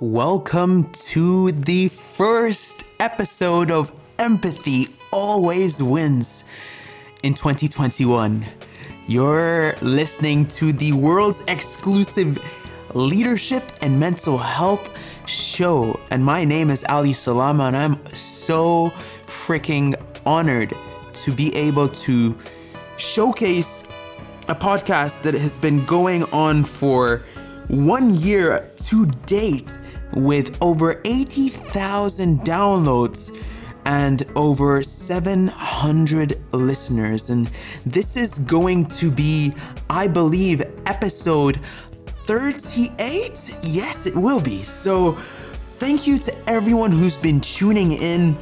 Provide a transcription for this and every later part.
Welcome to the first episode of Empathy Always Wins in 2021. You're listening to the world's exclusive leadership and mental health show. And my name is Ali Salama, and I'm so freaking honored to be able to showcase a podcast that has been going on for one year to date with over 80,000 downloads and over 700 listeners. And this is going to be, I believe, episode 38? Yes, it will be. So, thank you to everyone who's been tuning in.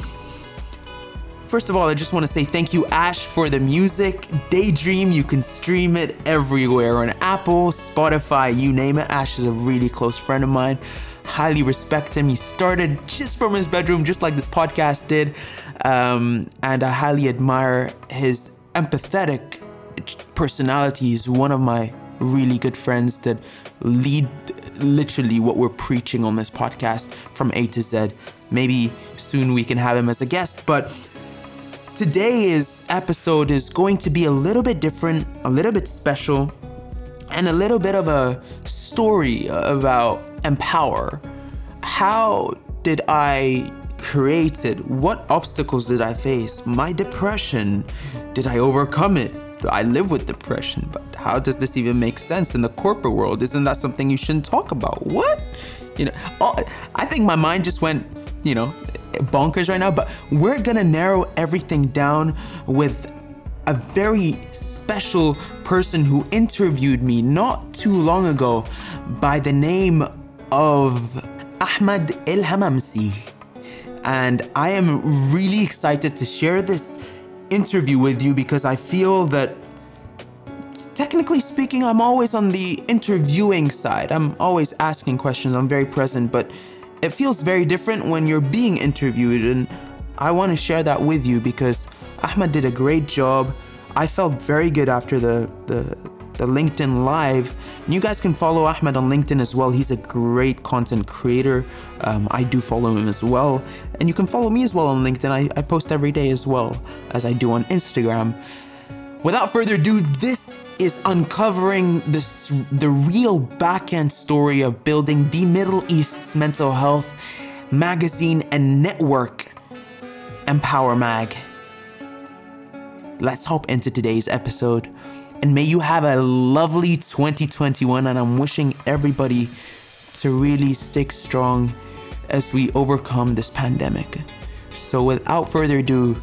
First of all, I just want to say thank you, Ash, for the music. Daydream, you can stream it everywhere on Apple, Spotify, you name it. Ash is a really close friend of mine highly respect him. He started just from his bedroom, just like this podcast did. Um, and I highly admire his empathetic personality. He's one of my really good friends that lead literally what we're preaching on this podcast from A to Z. Maybe soon we can have him as a guest, but today's episode is going to be a little bit different, a little bit special, and a little bit of a story about empower. How did I create it? What obstacles did I face? My depression, did I overcome it? I live with depression? But how does this even make sense in the corporate world? Isn't that something you shouldn't talk about? What? You know, I think my mind just went, you know, bonkers right now, but we're gonna narrow everything down with a very special person who interviewed me not too long ago by the name of Ahmad El Hamamsi. And I am really excited to share this interview with you because I feel that, technically speaking, I'm always on the interviewing side. I'm always asking questions, I'm very present, but it feels very different when you're being interviewed. And I want to share that with you because Ahmad did a great job. I felt very good after the, the the LinkedIn Live. And you guys can follow Ahmed on LinkedIn as well. He's a great content creator. Um, I do follow him as well. And you can follow me as well on LinkedIn. I, I post every day as well as I do on Instagram. Without further ado, this is uncovering this, the real back-end story of building the Middle East's mental health magazine and network, Empower Mag. Let's hop into today's episode and may you have a lovely 2021. And I'm wishing everybody to really stick strong as we overcome this pandemic. So, without further ado,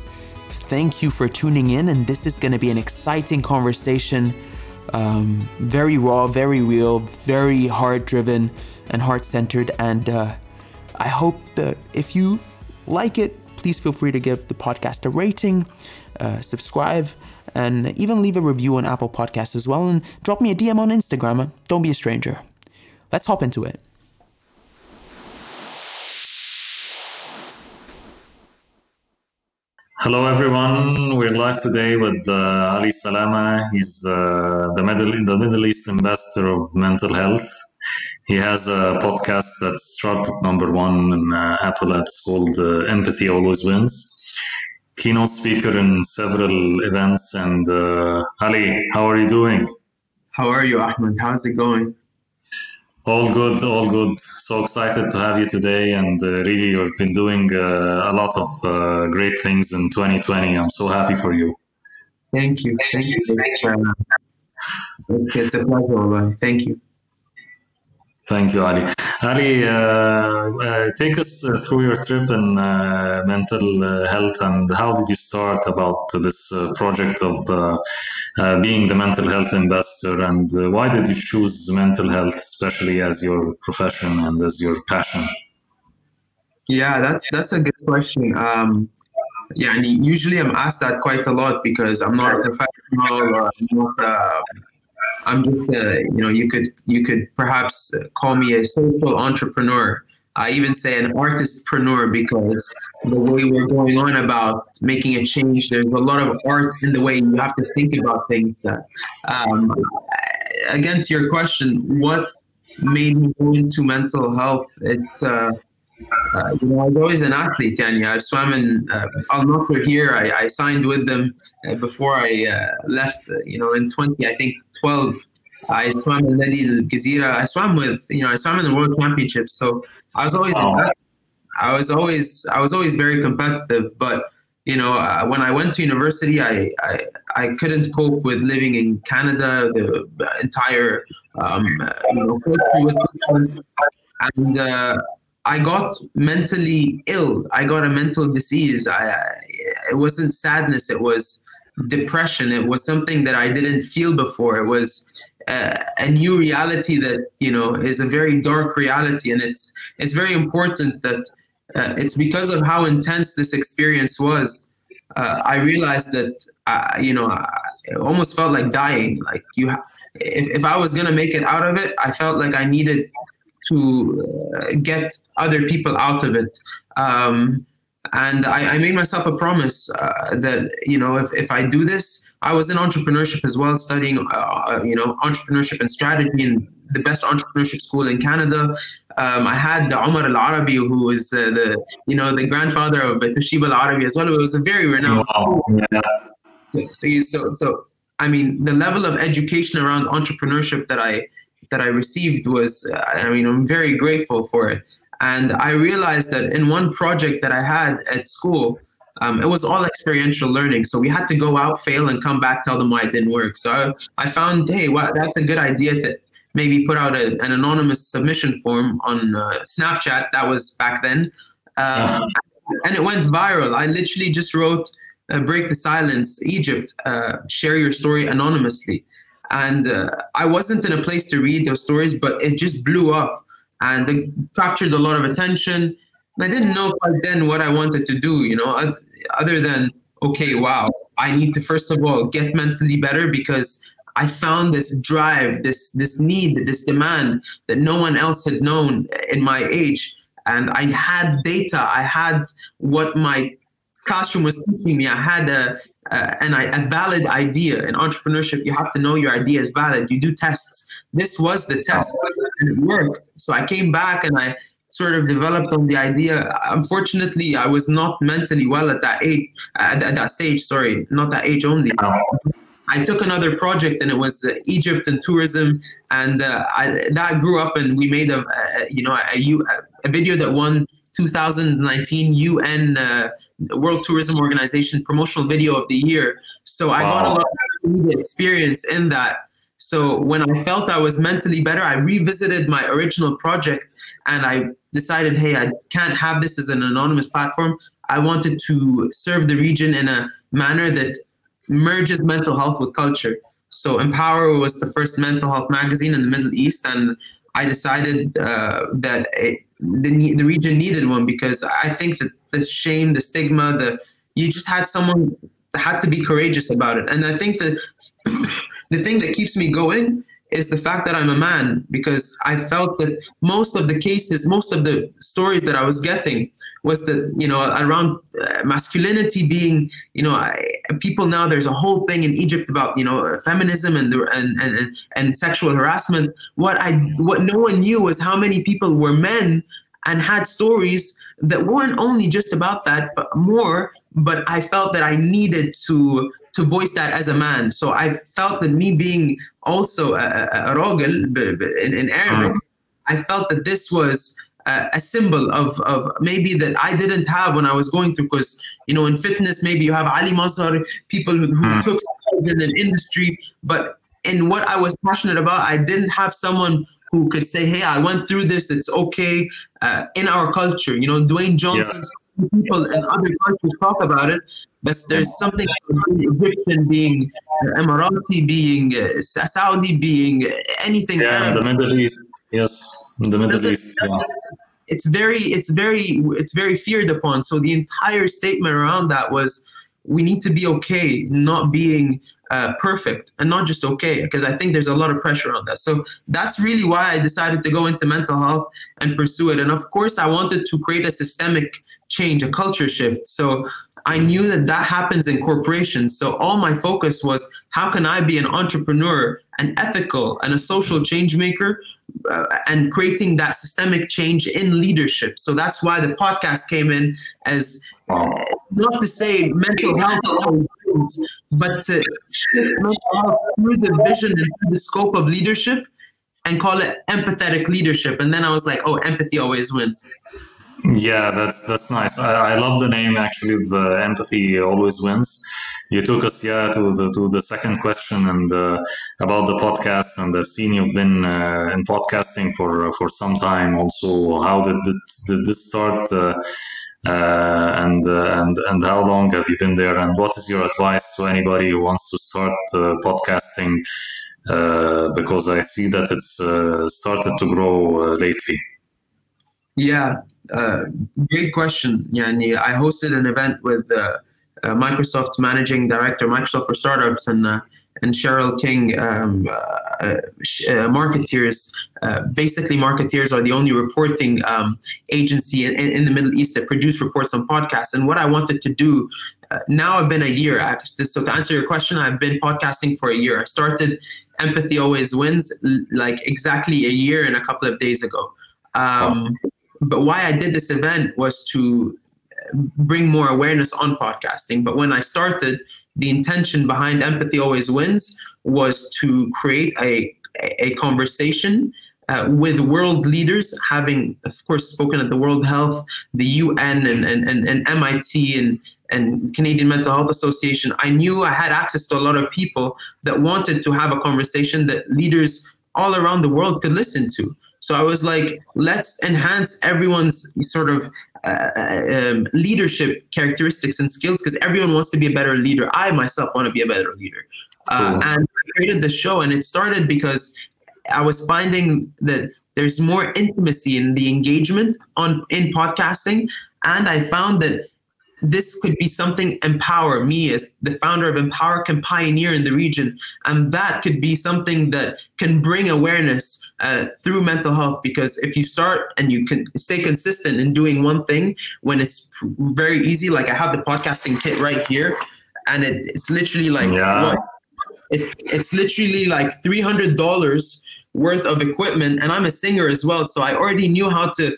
thank you for tuning in. And this is going to be an exciting conversation. Um, very raw, very real, very heart driven and heart centered. And uh, I hope that if you like it, please feel free to give the podcast a rating, uh, subscribe, and even leave a review on Apple Podcasts as well, and drop me a DM on Instagram. Don't be a stranger. Let's hop into it. Hello, everyone. We're live today with uh, Ali Salama. He's uh, the, Middle, the Middle East ambassador of mental health. He has a podcast that's chart number one in uh, Apple. It's called uh, Empathy Always Wins keynote speaker in several events. And uh, Ali, how are you doing? How are you, Ahmed? How's it going? All good, all good. So excited to have you today. And uh, really, you've been doing uh, a lot of uh, great things in 2020. I'm so happy for you. Thank you. Thank you. Thank you. It's a pleasure. Thank you. Thank you, Ali. Ali, uh, uh, take us uh, through your trip in uh, mental uh, health and how did you start about this project of being the mental health ambassador and why did you choose mental health, especially as your profession and as your passion? Yeah, that's that's a good question. Um, yeah, and usually I'm asked that quite a lot because I'm not a professional or I'm not I'm just, uh, you know, you could you could perhaps call me a social entrepreneur. I even say an artistpreneur because the way we're going on about making a change, there's a lot of art in the way you have to think about things. Um, again, to your question, what made me go into mental health. It's uh, uh, you know, I was always an athlete, and I swam in uh, Al Ahly. I, I signed with them uh, before I uh, left. You know, in 20, I think 12, I swam in Nadi Al. I swam with, you know, I swam in the World Championships. So I was always, oh. I was always, I was always very competitive. But you know, uh, when I went to university, I, I I couldn't cope with living in Canada. The entire um, you know country was different, and uh, I got mentally ill. I got a mental disease. I, I, it wasn't sadness. It was depression. It was something that I didn't feel before. It was uh, a new reality that you know is a very dark reality, and it's it's very important that uh, it's because of how intense this experience was. Uh, I realized that uh, you know it almost felt like dying. Like you, ha- if if I was gonna make it out of it, I felt like I needed to uh, get other people out of it. Um, and I, I, made myself a promise uh, that you know if, if I do this, I was in entrepreneurship as well, studying uh, uh, you know entrepreneurship and strategy in the best entrepreneurship school in Canada. Um, I had the Omar Al Arabi, who was uh, the you know the grandfather of Toshiba Al Arabi as well. It was a very renowned wow. school. So, so so I mean the level of education around entrepreneurship that I that I received was, uh, I mean, I'm very grateful for it. And I realized that in one project that I had at school, um, it was all experiential learning. So we had to go out, fail, and come back, tell them why it didn't work. So I, I found, hey, well, that's a good idea to maybe put out a, an anonymous submission form on uh, Snapchat. That was back then. Uh, and it went viral. I literally just wrote, uh, Break the Silence, Egypt, uh, share your story anonymously and uh, I wasn't in a place to read those stories, but it just blew up and it captured a lot of attention. And I didn't know quite then what I wanted to do, you know, other than okay, wow, I need to first of all get mentally better because I found this drive, this this need, this demand that no one else had known in my age. And I had data, I had what my classroom was teaching me. I had a, uh, and I, a valid idea. In entrepreneurship, you have to know your idea is valid. You do tests. This was the test, it worked. So I came back and I sort of developed on the idea. Unfortunately, I was not mentally well at that age, at, at that stage. Sorry, not that age only. I took another project and it was uh, Egypt and tourism, and uh, I, that grew up and we made a, you know a, a, video that won 2019 UN uh, World Tourism Organization promotional video of the year. So I wow. got a lot of experience in that. So when I felt I was mentally better, I revisited my original project and I decided, hey, I can't have this as an anonymous platform. I wanted to serve the region in a manner that merges mental health with culture. So Empower was the first mental health magazine in the Middle East, and I decided uh, that it, the, the region needed one because I think that the shame, the stigma, the you just had someone had to be courageous about it. And I think that the thing that keeps me going is the fact that I'm a man because I felt that most of the cases, most of the stories that I was getting was that you know around uh, masculinity being you know I, people now there's a whole thing in Egypt about you know feminism and and and and sexual harassment. What I what no one knew was how many people were men and had stories that weren't only just about that, but more. But I felt that I needed to to voice that as a man. So I felt that me being also a, a, rogel in, in Arabic. I felt that this was a, a symbol of, of maybe that I didn't have when I was going through. Because you know, in fitness, maybe you have Ali Mazhar, people who, who uh-huh. took in an industry, but in what I was passionate about, I didn't have someone who could say, "Hey, I went through this. It's okay." Uh, in our culture, you know, Dwayne Johnson, yes. people in other countries talk about it, but there's something Egyptian being Emirati, being uh, Saudi, being anything. Yeah, in the Middle East. Yes, in the Middle East. Yeah. It's very, it's very, it's very feared upon. So the entire statement around that was, we need to be okay not being uh, perfect and not just okay because i think there's a lot of pressure on that so that's really why i decided to go into mental health and pursue it and of course i wanted to create a systemic change a culture shift so I knew that that happens in corporations. So all my focus was how can I be an entrepreneur, an ethical, and a social change maker, uh, and creating that systemic change in leadership. So that's why the podcast came in as uh, not to say mental health, but to shift mental health through the vision and through the scope of leadership and call it empathetic leadership. And then I was like, oh, empathy always wins. Yeah, that's that's nice. I, I love the name actually. The empathy always wins. You took us yeah to the to the second question and uh, about the podcast. And I've seen you've been uh, in podcasting for for some time. Also, how did it, did this start? Uh, uh and uh, and and how long have you been there? And what is your advice to anybody who wants to start uh, podcasting? because I see that it's started to grow lately. Yeah, uh, great question. Yani, I hosted an event with uh, uh, Microsoft's managing director, Microsoft for Startups, and uh, and Cheryl King, um, uh, uh, marketeers. basically, marketeers are the only reporting um, agency in, in, the Middle East that produce reports on podcasts. And what I wanted to do now, I've been a year. Actually, so to answer your question, I've been podcasting for a year. I started Empathy Always Wins like exactly a year and a couple of days ago. Um, but why I did this event was to bring more awareness on podcasting. But when I started, the intention behind Empathy Always Wins was to create a, a conversation uh, with world leaders, having, of course, spoken at the World Health, the UN, and, and, and, and MIT, and, and Canadian Mental Health Association. I knew I had access to a lot of people that wanted to have a conversation that leaders all around the world could listen to. So I was like, let's enhance everyone's sort of uh, um, leadership characteristics and skills because everyone wants to be a better leader. I myself want to be a better leader. Uh, cool. And I created the show, and it started because I was finding that there's more intimacy in the engagement on in podcasting, and I found that this could be something Empower, me as the founder of Empower, can pioneer in the region. And that could be something that can bring awareness uh, through mental health. Because if you start and you can stay consistent in doing one thing when it's very easy, like I have the podcasting kit right here, and it, it's literally like, yeah. what? It, it's literally like $300 worth of equipment and i'm a singer as well so i already knew how to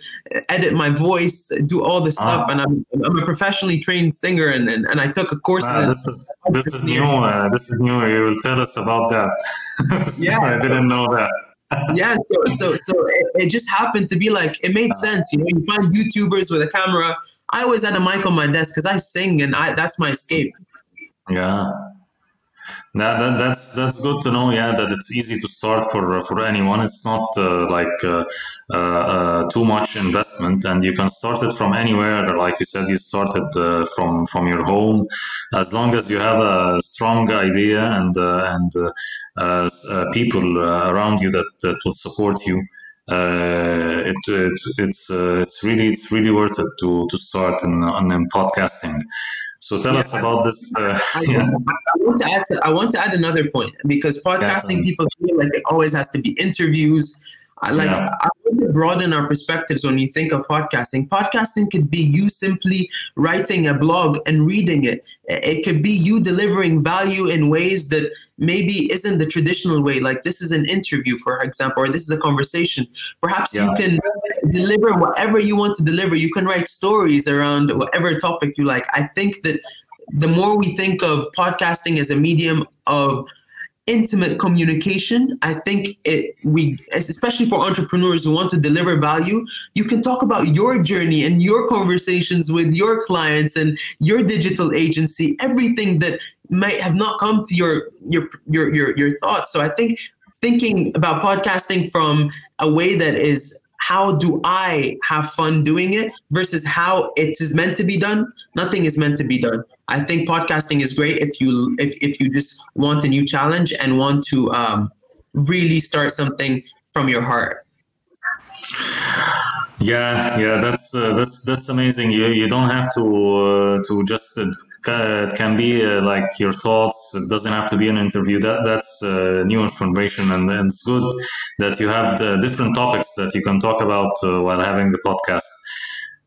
edit my voice do all this stuff uh, and I'm, I'm a professionally trained singer and, and, and i took a course uh, this is this is new uh, this is new you will tell us about that yeah i didn't know that yeah so so so it, it, just happened to be like it made uh-huh. sense you know you find youtubers with a camera. I always had a mic on my desk because i sing and i that's my escape. Yeah that, that, that's that's good to know. Yeah, that it's easy to start for for anyone. It's not uh, like uh, uh, uh too much investment, and you can start it from anywhere. Like you said, you started uh, from from your home. As long as you have a strong idea and uh, and people around you that, that will support you. It, it, it's it's really it's really worth it to to start in, in podcasting. So tell yeah, us about this. Uh, I, yeah. I, want to add. I want to add another point because podcasting yeah. people feel like it always has to be interviews. I like yeah. I want to broaden our perspectives when you think of podcasting. Podcasting could be you simply writing a blog and reading it. It could be you delivering value in ways that maybe isn't the traditional way. Like this is an interview, for example, or this is a conversation. Perhaps yeah. you can deliver whatever you want to deliver. You can write stories around whatever topic you like. I think that the more we think of podcasting as a medium of intimate communication i think it we especially for entrepreneurs who want to deliver value you can talk about your journey and your conversations with your clients and your digital agency everything that might have not come to your your your your, your thoughts. So i think thinking about podcasting from a way that is how do I have fun doing it versus how it is meant to be done. Nothing is meant to be done. I think podcasting is great if you if, if you just want a new challenge and want to um, really start something from your heart. Yeah, yeah, that's uh, that's that's amazing. You you don't have to uh, to just uh, it can be uh, like your thoughts. It doesn't have to be an interview. That that's uh, new information, and, and, it's good that you have the different topics that you can talk about uh, while having the podcast.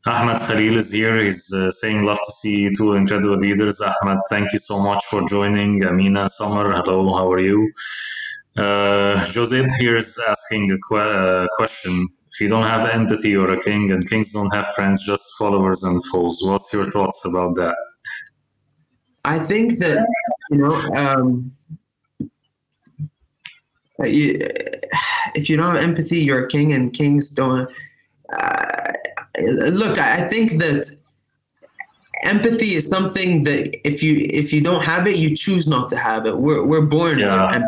Ahmed Khalil is here. He's uh, saying, Love to see two incredible leaders. Ahmed, thank you so much for joining. Amina Summer, hello, how are you? Uh, here is asking a que- uh, question. If you don't have empathy, you're a king, and kings don't have friends, just followers and foes. What's your thoughts about that? I think that you know, um, you, if you don't have empathy, you're a king, and kings don't. Uh, look, I think that empathy is something that if you if you don't have it, you choose not to have it. We're we're born Yeah.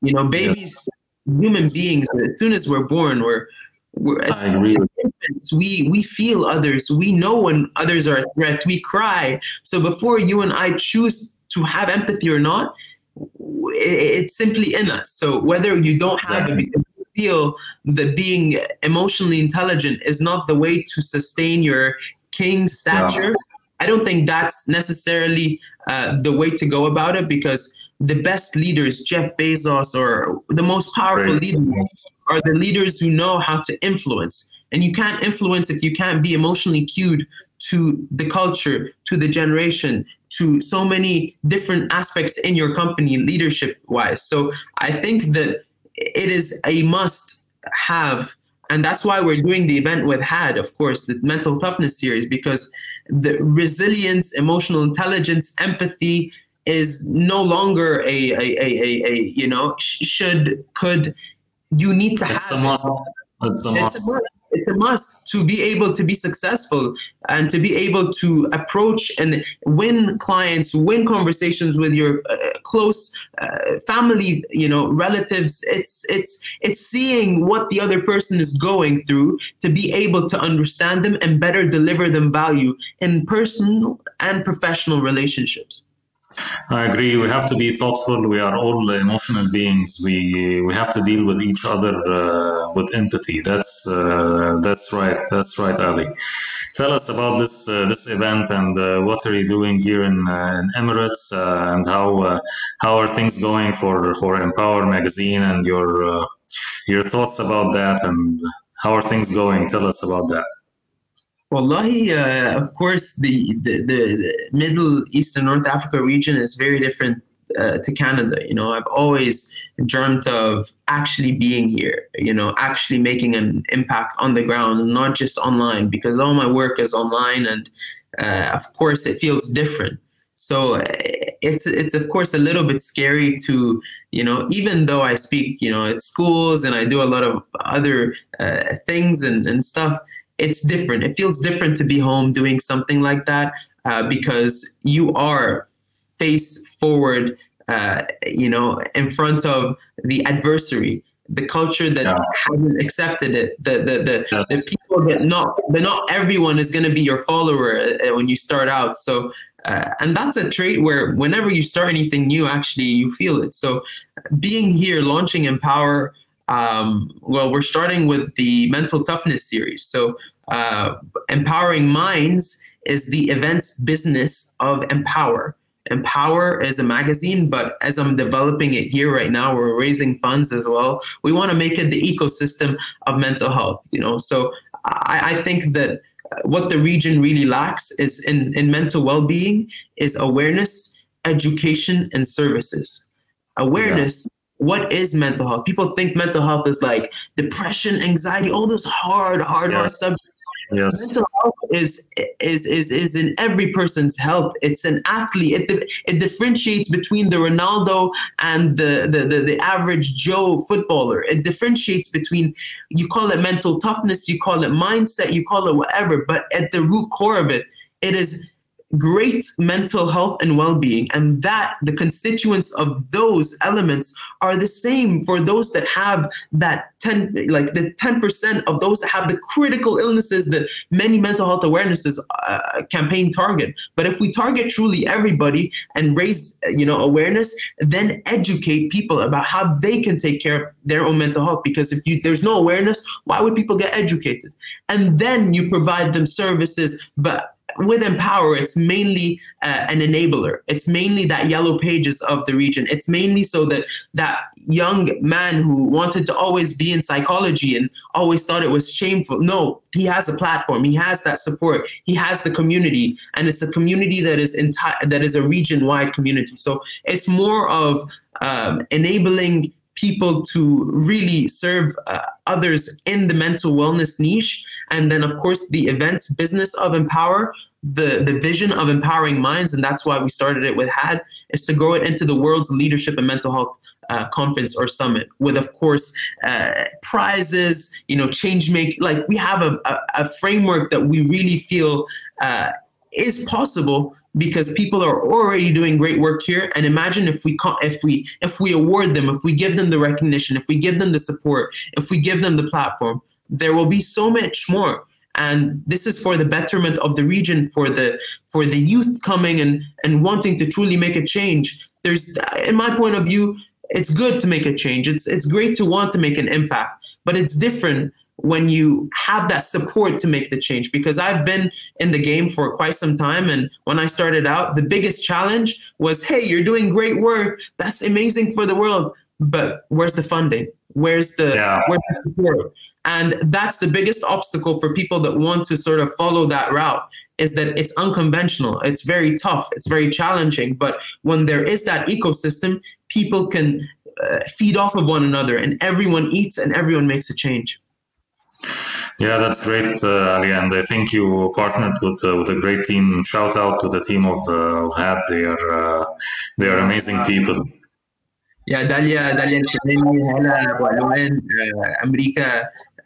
You know, babies, Yes. human beings. As soon as we're born, we're we're I agree. we we feel others. We know when others are a threat. We cry. So before you and I choose to have empathy or not, it's simply in us. So whether you don't have it, because you feel that being emotionally intelligent is not the way to sustain your king stature. I don't think that's necessarily uh, the way to go about it because the best leaders, Jeff Bezos, or the most powerful Great. leaders, are the leaders who know how to influence. And you can't influence if you can't be emotionally cued to the culture, to the generation, to so many different aspects in your company, leadership wise. So I think that it is a must have. And that's why we're doing the event with HAD, of course, the mental toughness series, because the resilience, emotional intelligence, empathy is no longer a, a, a, a, you know, should, could, you need to It's have a must. It's a It's a must. must. It's a must to be able to be successful and to be able to approach and win clients, win conversations with your uh, close uh, family, you know, relatives. It's it's it's seeing what the other person is going through to be able to understand them and better deliver them value in personal and professional relationships. I agree. We have to be thoughtful. We are all emotional beings. We we have to deal with each other uh, with empathy. That's uh, that's right. That's right, Ali. Tell us about this uh, this event and uh, what are you doing here in, uh, in Emirates uh, and how how are things going for for Empower magazine and your your thoughts about that and how are things going? Tell us about that. Wallahi, uh, of course, the, the, the, Middle East and North Africa region is very different uh, to Canada. You know, I've always dreamt of actually being here, you know, actually making an impact on the ground, not just online, because all my work is online, and uh, of course, it feels different. So uh, it's it's of course a little bit scary to you know even though I speak you know at schools and I do a lot of other uh, things and, and stuff it's different. It feels different to be home doing something like that uh, because you are face forward, uh, you know, in front of the adversary, the culture that Yeah. hasn't accepted it, the the the, Yes. the people that not that not everyone is going to be your follower uh, when you start out. So. Uh, and that's a trait where whenever you start anything new, actually you feel it. So, being here, launching Empower, um, well, we're starting with the mental toughness series. So, uh, empowering minds is the events business of Empower. Empower is a magazine, but as I'm developing it here right now, we're raising funds as well. We want to make it the ecosystem of mental health. You know, so I, I think that what the region really lacks is in, in mental well-being is awareness, education, and services. Awareness what is mental health? People think mental health is like depression, anxiety, all those hard, hard, hard Yes. subjects. Yes. Mental health is is is is in every person's health. It's an athlete. It it differentiates between the Ronaldo and the, the the the average Joe footballer. It differentiates between you call it mental toughness, you call it mindset, you call it whatever. But at the root core of it, it is great mental health and well-being and that the constituents of those elements are the same for those that have that 10 like the 10% of those that have the critical illnesses that many mental health awarenesses uh, campaign target. But if we target truly everybody and raise you know awareness then educate people about how they can take care of their own mental health because if you there's no awareness why would people get educated? And then you provide them services but with Empower, it's mainly uh, an enabler. It's mainly that yellow pages of the region. It's mainly so that that young man who wanted to always be in psychology and always thought it was shameful. No, he has a platform. He has that support. He has the community, and it's a community that is entire that is a region-wide community. So it's more of um, enabling people to really serve uh, others in the mental wellness niche. And then, of course, the events business of Empower, the, the vision of empowering minds, and that's why we started it with HAD, is to grow it into the world's leadership and mental health uh, conference or summit with of course uh, prizes you know change make like we have a, a, a framework that we really feel uh, is possible because people are already doing great work here. And imagine if we if we if we award them if we give them the recognition if we give them the support if we give them the platform there will be so much more. And this is for the betterment of the region for the for the youth coming and and wanting to truly make a change. There's in my point of view it's good to make a change. It's it's great to want to make an impact but it's different when you have that support to make the change. Because I've been in the game for quite some time and when I started out the biggest challenge was hey you're doing great work. That's amazing for the world. But where's the funding? Where's the yeah. where's the support and that's the biggest obstacle for people that want to sort of follow that route is that it's unconventional it's very tough it's very challenging but when there is that ecosystem people can uh, feed off of one another and everyone eats and everyone makes a change yeah, that's great, uh, Ali, and I think you partnered with uh, with a great team. Shout out to the team of uh, of HAD. They are uh, they are amazing people. Yeah, Dalia, Dalia Al-Kademi, Hala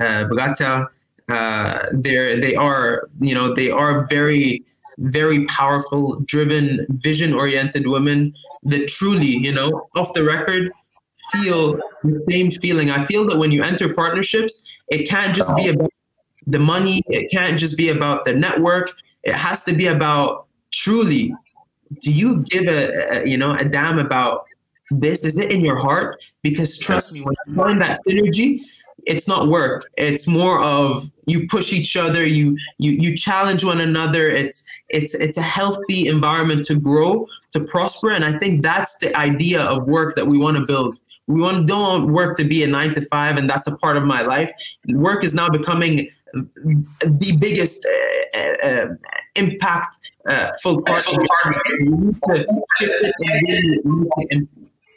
Uh, Abu America, Bagata. Uh, they're they are you know they are very very powerful, driven, vision oriented women that truly you know off the record feel the same feeling. I feel that when you enter partnerships, it can't just be about the money. It can't just be about the network. It has to be about truly. Do you give a, a you know a damn about this? Is it in your heart? Because trust yes. me, when you find that synergy, it's not work. It's more of you push each other. You you you challenge one another. It's it's it's a healthy environment to grow to prosper. And I think that's the idea of work that we want to build we want don't want work to be a nine to five, and that's a part of my life. Work is now becoming the biggest uh, uh, uh impact uh, full part of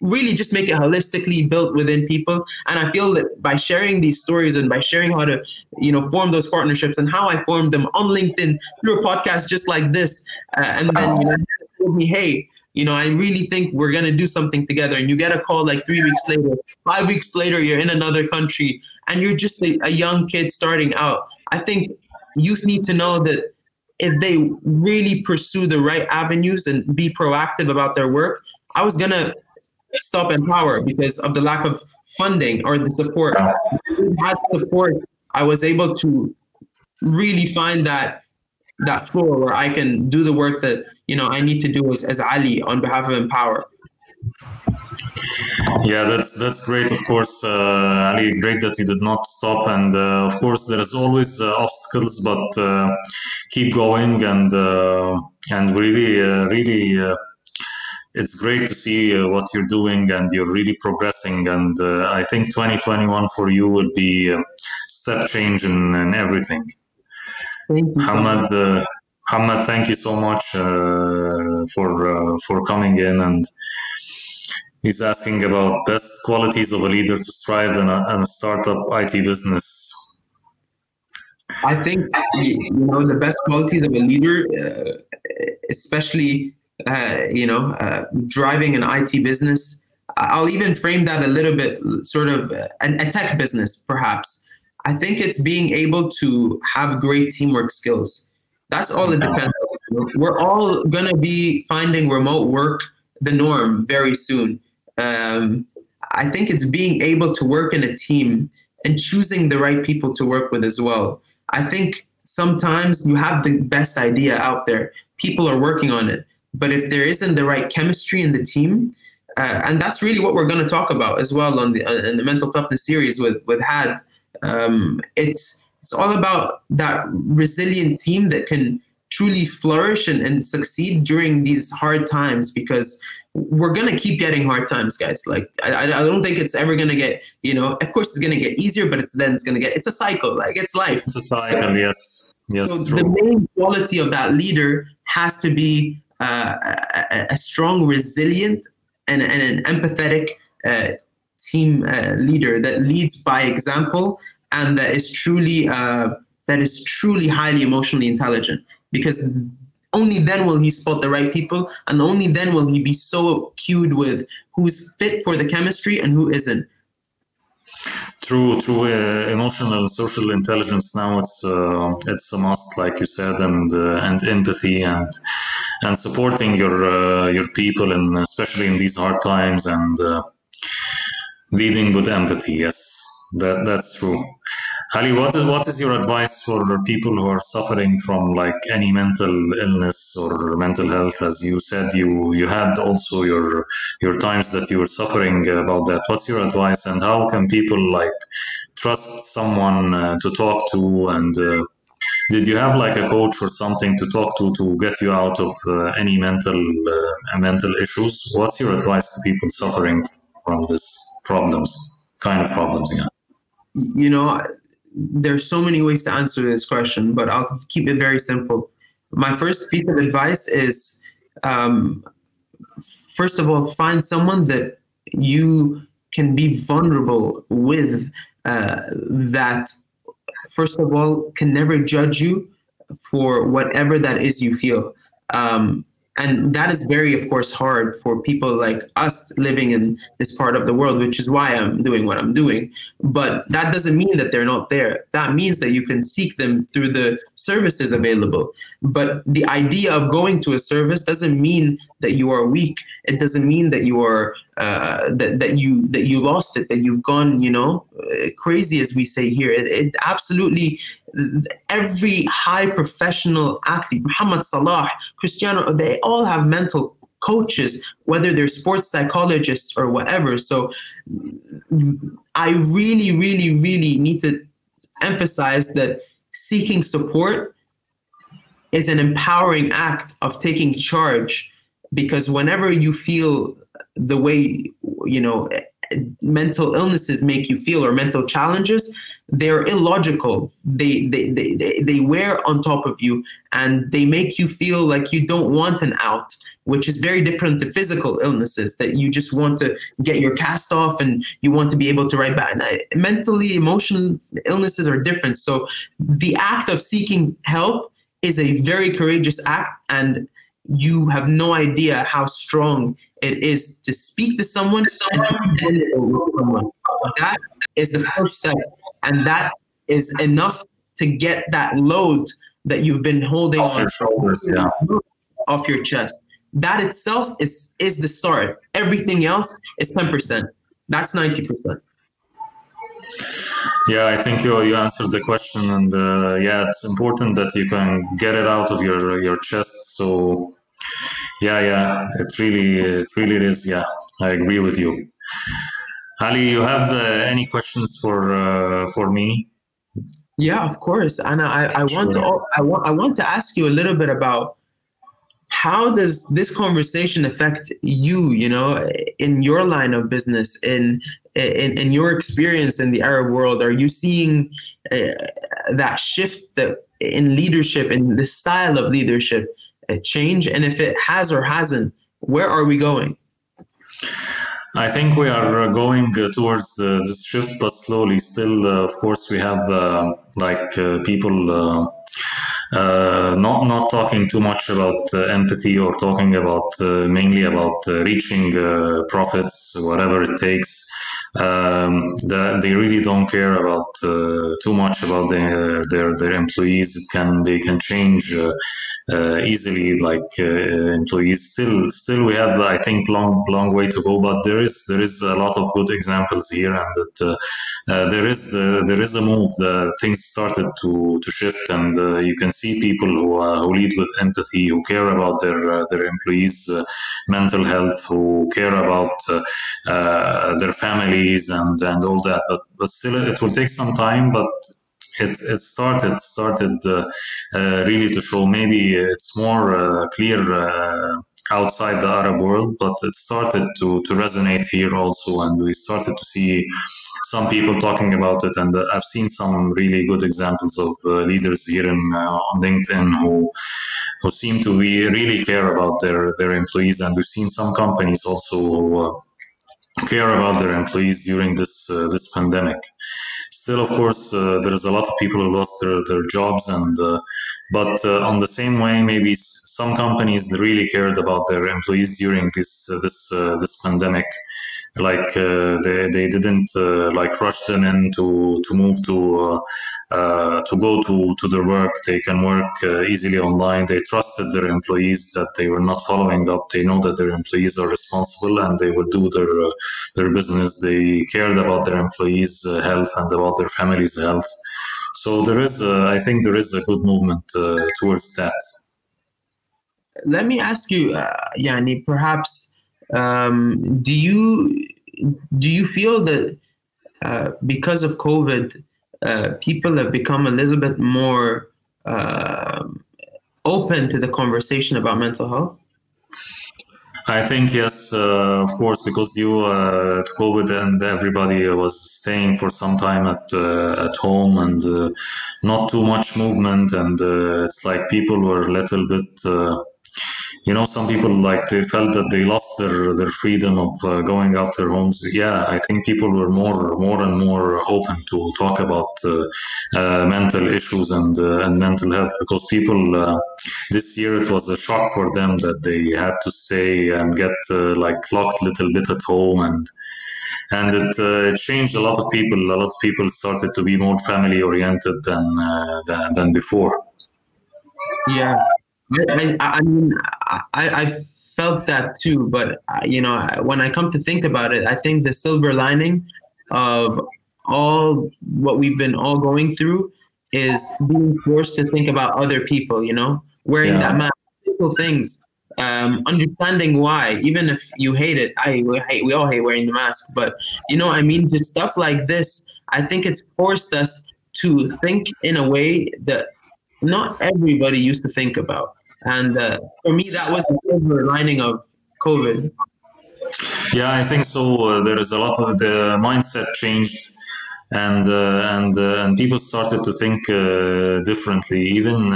really just make it holistically built within people and i feel that by sharing these stories and by sharing how to you know form those partnerships and how i formed them on linkedin through a podcast just like this uh, and then you know told me hey you know, I really think we're to do something together. And you get a call like three weeks later, five weeks later, you're in another country and you're just a, young kid starting out. I think youth need to know that if they really pursue the right avenues and be proactive about their work, I was going to stop power because of the lack of funding or the support. had support, I was able to really find that that floor where I can do the work that you know I need to do as, as Ali on behalf of Empower. Yeah, that's that's great. Of course, uh, Ali, great that you did not stop. And uh, of course, there is always uh, obstacles, but uh, keep going and uh, and really, uh, really. It's great to see what you're doing and you're really progressing. And I think 2021 for you will be a step change in, in everything. Thank you. Hamad, uh, Hamad, thank you so much uh, for uh, for coming in and he's asking about best qualities of a leader to strive in a, in a startup IT business. I think you know the best qualities of a leader, uh, especially uh, you know uh, driving an IT business. I'll even frame that a little bit, sort of a, a tech business, perhaps. I think it's being able to have great teamwork skills. That's all it depends on. We're all going to be finding remote work the norm very soon. Um, I think it's being able to work in a team and choosing the right people to work with as well. I think sometimes you have the best idea out there, people are working on it. But if there isn't the right chemistry in the team, uh, and that's really what we're going to talk about as well on the, uh, in the mental toughness series with with HAD um, it's it's all about that resilient team that can truly flourish and, and succeed during these hard times because we're gonna keep getting hard times, guys. Like I, I don't think it's ever gonna get, you know. Of course, it's gonna get easier, but it's then it's gonna get. It's a cycle. Like it's life. It's a cycle. So, yes. Yes. So the main quality of that leader has to be uh, a, strong, resilient, and, and an empathetic uh, team uh, leader that leads by example and that is truly uh, that is truly highly emotionally intelligent because only then will he spot the right people and only then will he be so cued with who's fit for the chemistry and who isn't through through uh, emotional and social intelligence now it's uh, it's a must like you said and uh, and empathy and and supporting your uh, your people and especially in these hard times and uh, leading with empathy yes. That that's true Ali, what is what is your advice for people who are suffering from like any mental illness or mental health? As you said, you you had also your your times that you were suffering about that. What's your advice, and how can people like trust someone uh, to talk to? And uh, did you have like a coach or something to talk to to get you out of uh, any mental uh, mental issues? What's your advice to people suffering from this problems, kind of problems? Yeah. You know, there's so many ways to answer this question, but I'll keep it very simple. My first piece of advice is um, first of all, find someone that you can be vulnerable with, uh, that first of all can never judge you for whatever that is you feel. Um, and that is very of course hard for people like us living in this part of the world which is why i'm doing what i'm doing. But that doesn't mean that they're not there. That means that you can seek them through the services available. But the idea of going to a service doesn't mean that you are weak. It doesn't mean that you are uh, that, that you that you lost it that you've gone you know crazy as we say here. It, it absolutely every high professional athlete muhammad salah cristiano they all have mental coaches whether they're sports psychologists or whatever. So i really really really need to emphasize that seeking support is an empowering act of taking charge because whenever you feel the way you know mental illnesses make you feel or mental challenges they're illogical. They, they they they wear on top of you and they make you feel like you don't want an out which is very different to physical illnesses that you just want to get your cast off and you want to be able to write back mentally emotional illnesses are different. So the act of seeking help is a very courageous act and you have no idea how strong it is to speak to someone and someone. That is the first step, and that is enough to get that load that you've been holding off your shoulders, yeah. off your chest. That itself is is the start. Everything else is ten percent. That's ninety percent. Yeah, I think you you answered the question, and uh, yeah, it's important that you can get it out of your your chest. So, yeah, yeah, it really it really is. Yeah, I agree with you. Ali, you have uh, any questions for uh, for me? Yeah, of course, and I, I want to I want I want to ask you a little bit about how does this conversation affect you you know in your line of business in in, in your experience in the Arab world, are you seeing uh, that shift that in leadership and the style of leadership uh, change? And if it has or hasn't, where are we going? I think we are going uh, towards uh, this shift, but slowly. Still, uh, of course, we have uh, like people uh, not not talking too much about uh, empathy or talking about uh, mainly about uh, reaching uh, profits, whatever it takes. Um, the, they really don't care about uh, too much about their, their their employees. It can they can change easily, like employees. Still, still we have I think long long way to go, but there is there is a lot of good examples here, and that there is there is a move. The things started to to shift, and you can see people who, uh, who lead with empathy, who care about their uh, their employees' uh, mental health, who care about their families and and all that. But but still, it will take some time. But it, it started started uh, uh, really to show maybe it's more uh, clear uh, outside the Arab world, but it started to, to resonate here also, and we started to see some people talking about it. And uh, I've seen some really good examples of uh, leaders here in on LinkedIn who who seem to be really care about their their employees, and we've seen some companies also care about their employees during this uh, this pandemic. Still, of course, uh, there is a lot of people who lost their, their jobs, and uh, but uh, on the same way, maybe some companies really cared about their employees during this uh, this uh, this pandemic like uh, they, they didn't uh, like rush them in to to move to uh, to go to to their work. They can work easily online. They trusted their employees that they were not following up. They know that their employees are responsible and they will do their their business. They cared about their employees health and about their families health. So there is i think there is a good movement towards that. Let me ask you uh, yani perhaps um, do you do you feel that uh, because of COVID, uh, people have become a little bit more uh, open to the conversation about mental health? I think yes, uh, of course, because you uh, COVID and everybody was staying for some time at uh, at home and uh, not too much movement, and uh, it's like people were a little bit uh, you know some people like they felt that they lost their their freedom of uh, going out their homes. Yeah i think people were more more and more open to talk about uh, uh, mental issues and uh, and mental health because people uh, this year it was a shock for them that they had to stay and get uh, like locked little bit at home and and it, it changed a lot of people. A lot of people started to be more family oriented than, than than before. Yeah I, I, mean, I, I felt that too, but you know, when I come to think about it, I think the silver lining of all what we've been all going through is being forced to think about other people. You know, wearing yeah. that mask, simple things, um, understanding why, even if you hate it. I we hate, we all hate wearing the mask, but you know, I mean, just stuff like this. I think it's forced us to think in a way that not everybody used to think about. And uh, for me, that was the silver lining of COVID. Yeah, I think so. Uh, there is a lot of the mindset changed, and uh, and uh, and people started to think uh, differently. Even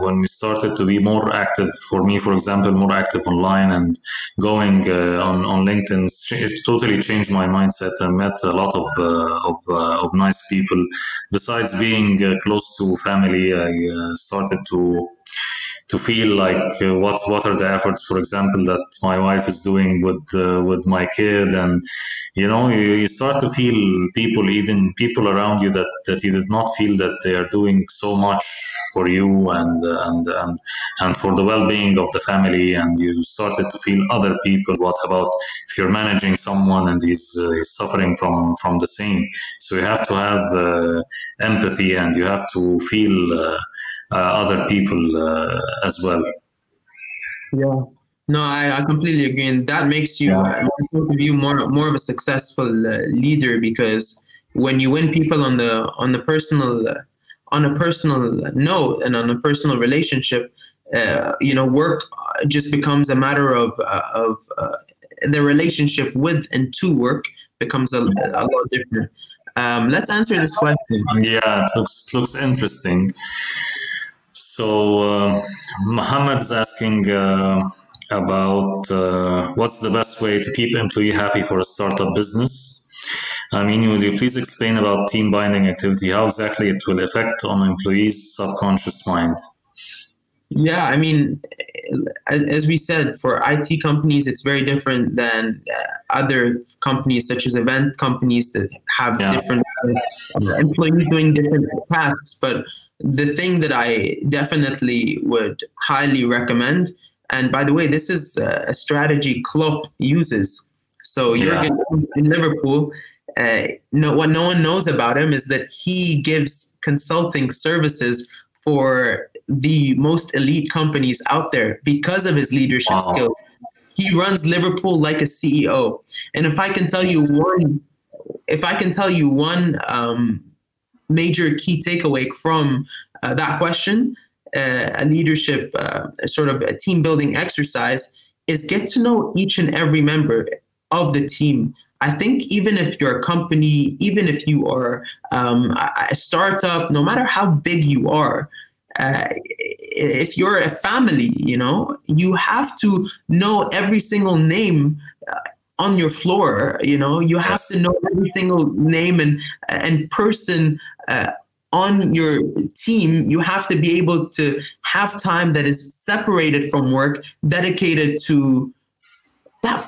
when we started to be more active, for me, for example, more active online and going on on LinkedIn, it totally changed my mindset. I met a lot of of of nice people. Besides being close to family, I started to to feel like uh, what what are the efforts, for example, that my wife is doing with uh, with my kid, and you know, you, you start to feel people, even people around you that that you did not feel that they are doing so much for you and and and and for the well-being of the family, and you started to feel other people. What about if you're managing someone and he's, uh, he's suffering from from the same? So you have to have uh, empathy, and you have to feel uh, other people uh, as well. Yeah. No, I, I completely agree, and that makes you, yeah. uh, you more more of a successful uh, leader because when you win people on the on the personal uh, on a personal note and on a personal relationship, uh, you know, work just becomes a matter of of the relationship with and to work becomes a, a lot different. Um, let's answer this question. Yeah, it looks looks interesting. So uh, is asking uh, about uh, what's the best way to keep employee happy for a startup business. I mean, would you please explain about team binding activity, how exactly it will affect on employees' subconscious mind? Yeah, I mean, as, as we said, for IT companies, it's very different than uh, other companies, such as event companies that have yeah. different uh, employees doing different tasks. But the thing that I definitely would highly recommend, and by the way, this is a strategy Klopp uses. So yeah. Jurgen in Liverpool, uh, no, what no one knows about him is that he gives consulting services for the most elite companies out there because of his leadership wow. skills. He runs Liverpool like a CEO. And if I can tell you one, if I can tell you one um, major key takeaway from uh, that question, uh, a leadership uh, sort of a team building exercise, is get to know each and every member of the team. I think even if you're a company, even if you are um, a startup, no matter how big you are, uh, if you're a family, you know, you have to know every single name on your floor. You know, you have yes. to know every single name and and person uh, on your team. You have to be able to have time that is separated from work, dedicated to that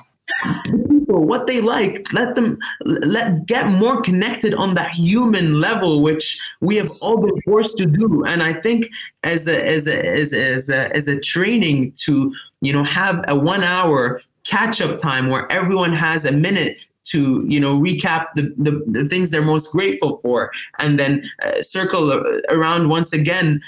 people what they like let them let get more connected on that human level which we have all been forced to do and i think as a as a as a, as a, as a training to you know have a one hour catch up time where everyone has a minute to you know recap the, the, the, things they're most grateful for and then uh, circle around once again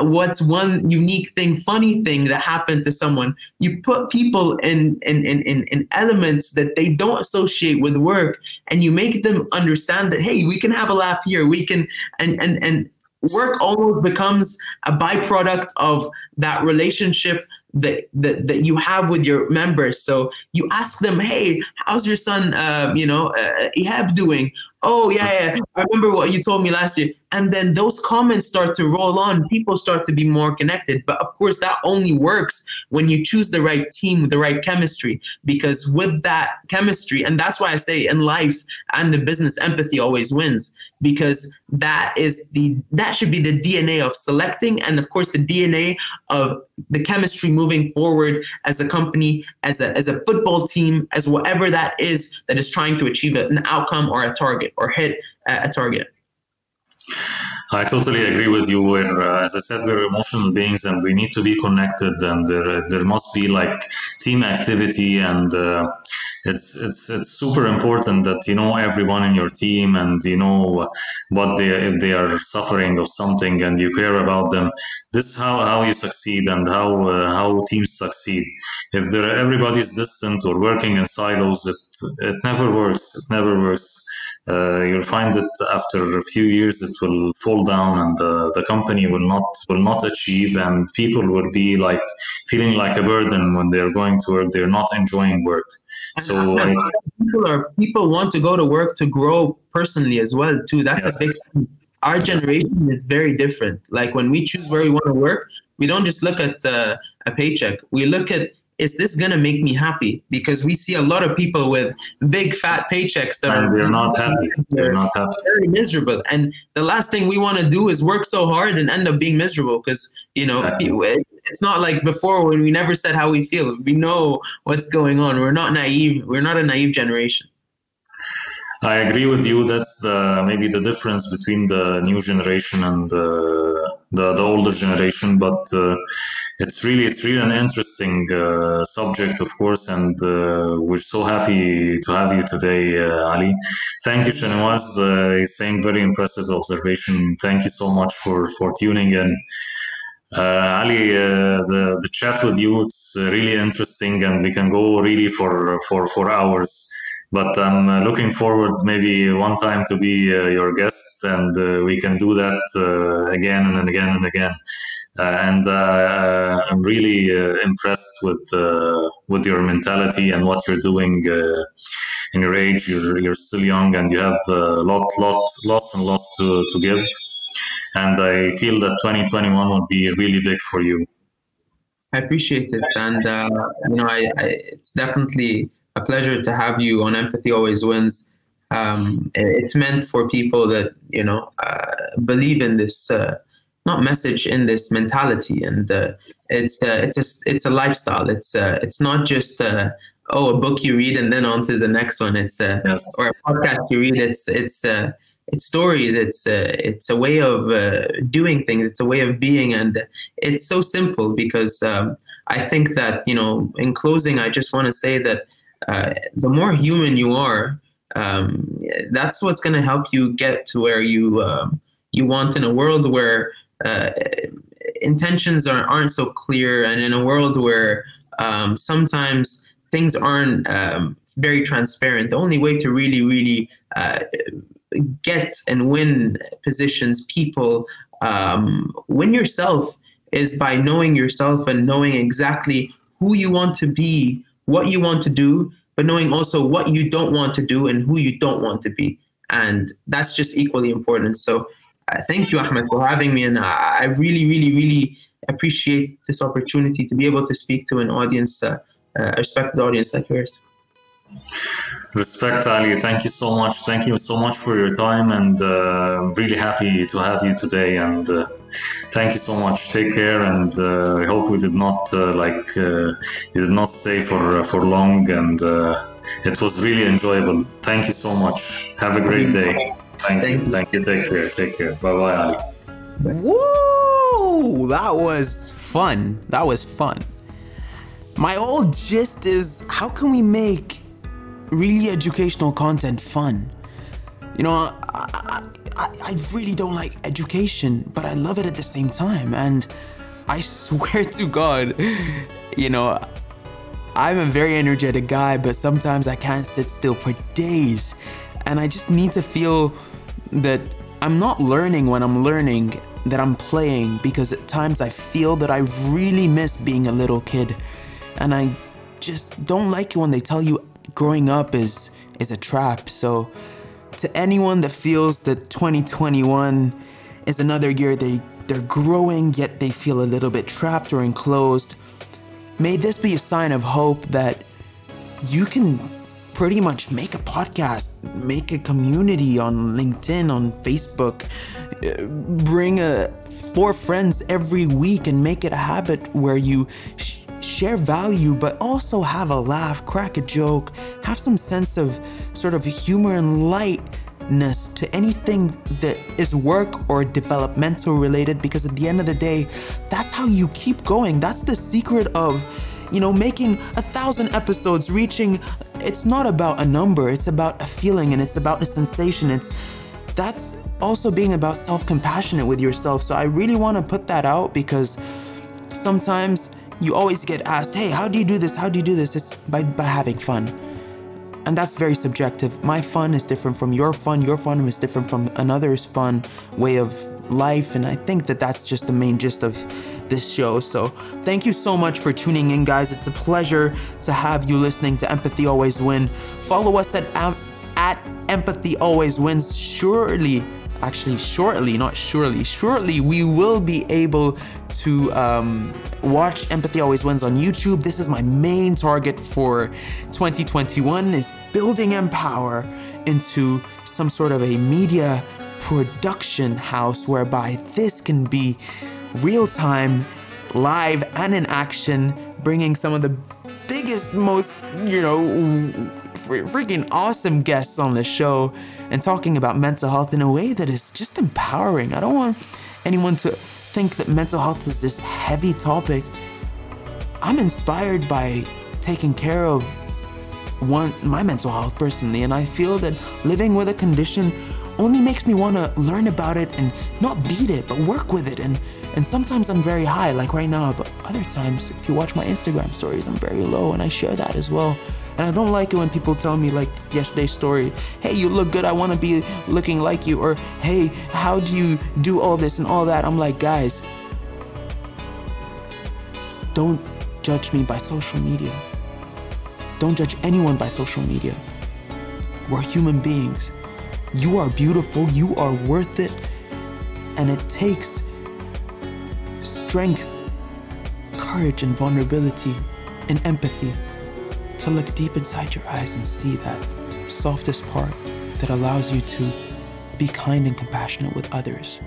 what's one unique thing, funny thing that happened to someone. You put people in in, in, in elements that they don't associate with work and you make them understand that hey, we can have a laugh here. We can and and and work almost becomes a byproduct of that relationship that, that that you have with your members. So you ask them, "Hey, how's your son? Uh, you know, uh, Ihab doing? Oh yeah, yeah. I remember what you told me last year." And then those comments start to roll on. People start to be more connected. But of course, that only works when you choose the right team with the right chemistry. Because with that chemistry, and that's why I say in life and in business, empathy always wins because that is the that should be the DNA of selecting and of course the DNA of the chemistry moving forward as a company as a as a football team as whatever that is that is trying to achieve an outcome or a target or hit a, target. I totally agree with you. Where, uh, as I said, we're emotional beings, and we need to be connected, and there, there must be like team activity and uh, it's it's it's super important that you know everyone in your team and you know what they if they are suffering of something and you care about them. This is how how you succeed and how uh, how teams succeed. If there everybody's distant or working in silos it it never works. It never works uh, you'll find that after a few years it will fall down and the, the company will not will not achieve and people will be like feeling like a burden when they're going to work. They're not enjoying work. So I, people are people want to go to work to grow personally as well too. That's yes. a big thing. our generation is very different. Like when we choose where we want to work we don't just look at uh, a paycheck. We look at is this gonna make me happy? Because we see a lot of people with big fat paychecks that and are they're not happy. They're, not happy. Very miserable. And the last thing we want to do is work so hard and end up being miserable because you know it's not like before when we never said how we feel. We know what's going on. We're not naive. We're not a naive generation. I agree with you. That's the maybe the difference between the new generation and the the, the older generation. But uh, it's really it's really an interesting uh, subject, of course, and uh, we're so happy to have you today, uh, Ali. Thank you, Shanawaz. Uh, saying very impressive observation. Thank you so much for for tuning in. Uh, Ali, uh, the the chat with you it's really interesting, and we can go really for for for hours but I'm uh, looking forward maybe one time to be uh, your guest and uh, we can do that uh, again and again and again. Uh, and uh, I'm really impressed with with your mentality and what you're doing in your age. You're, you're still young and you have a lot, lot, lots and lots to, to give. And I feel that 2021 will be really big for you. I appreciate it, and you know, I, I, it's definitely a pleasure to have you on Empathy Always Wins. Um, it's meant for people that you know uh, believe in this uh, not message in this mentality, and uh, it's uh, it's a it's a lifestyle. It's uh, it's not just uh, oh a book you read and then on to the next one. It's yes. or a podcast you read. It's it's it's stories. It's it's a way of doing things. It's a way of being, and it's so simple because um, I think that you know. In closing, I just want to say that uh, the more human you are, um, that's what's going to help you get to where you um, you want in a world where uh, intentions are, aren't so clear, and in a world where um, sometimes things aren't um, very transparent. The only way to really, really uh, get and win positions, people, um, win yourself is by knowing yourself and knowing exactly who you want to be, what you want to do, but knowing also what you don't want to do and who you don't want to be. And that's just equally important. So uh, thank you, Ahmed, for having me. And I, I really, really, really appreciate this opportunity to be able to speak to an audience, uh, uh, a respected audience like yours. Respect, Ali. Thank you so much. Thank you so much for your time, and uh, I'm really happy to have you today. And uh, thank you so much. Take care, and uh, I hope we did not uh, like uh, you did not stay for uh, for long, and it was really enjoyable. Thank you so much. Have a great day. Thank, thank you. Thank you. Take care. Take care. Bye bye, Ali. Woo! That was fun. That was fun. My old gist is how can we make really educational content fun. You know, I, I, I, really don't like education, but I love it at the same time. And I swear to God, you know, I'm a very energetic guy, but sometimes I can't sit still for days. And I just need to feel that I'm not learning when I'm learning, that I'm playing, because at times I feel that I really miss being a little kid. And I just don't like it when they tell you growing up is is a trap. So to anyone that feels that 2021 is another year they they're growing yet they feel a little bit trapped or enclosed, may this be a sign of hope that you can pretty much make a podcast, make a community on LinkedIn, on Facebook, bring a four friends every week and make it a habit where you sh- share value, but also have a laugh, crack a joke, have some sense of sort of humor and lightness to anything that is work or developmental related, because at the end of the day, that's how you keep going. That's the secret of, you know, making a thousand episodes, reaching. It's not about a number, it's about a feeling and it's about a sensation. It's that's also being about self compassionate with yourself. So I really want to put that out because sometimes you always get asked, hey, how do you do this? How do you do this? It's by, by having fun. And that's very subjective. My fun is different from your fun. Your fun is different from another's fun way of life. And I think that that's just the main gist of this show. So thank you so much for tuning in, guys. It's a pleasure to have you listening to Empathy Always Win. Follow us at, at Empathy Always Wins. Surely actually shortly not surely shortly we will be able to um, watch empathy always wins on youtube. This is my main target for 2021 is building empower into some sort of a media production house whereby this can be real time live and in action bringing some of the biggest most you know freaking awesome guests on the show and talking about mental health in a way that is just empowering. I don't want anyone to think that mental health is this heavy topic. I'm inspired by taking care of one my mental health personally and I feel that living with a condition only makes me want to learn about it and not beat it but work with it and and sometimes I'm very high like right now but other times if you watch my Instagram stories I'm very low and I share that as well and I don't like it when people tell me, like yesterday's story, hey, you look good, I want to be looking like you, or hey, how do you do all this and all that? I'm like, guys, don't judge me by social media. Don't judge anyone by social media. We're human beings. You are beautiful, you are worth it, and it takes strength, courage, and vulnerability and empathy to look deep inside your eyes and see that softest part that allows you to be kind and compassionate with others.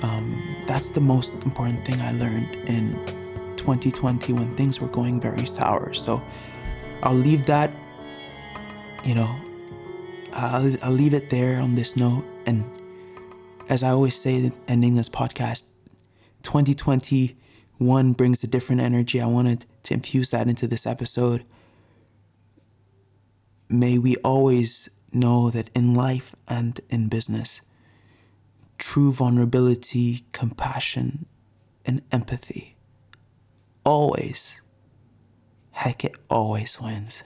Um, that's the most important thing I learned in 2020 when things were going very sour. So I'll leave that, you know, I'll, I'll leave it there on this note. And as I always say, ending this podcast, 2021 brings a different energy. I wanted to infuse that into this episode may we always know that in life and in business, true vulnerability, compassion, and empathy always, heck, it always wins.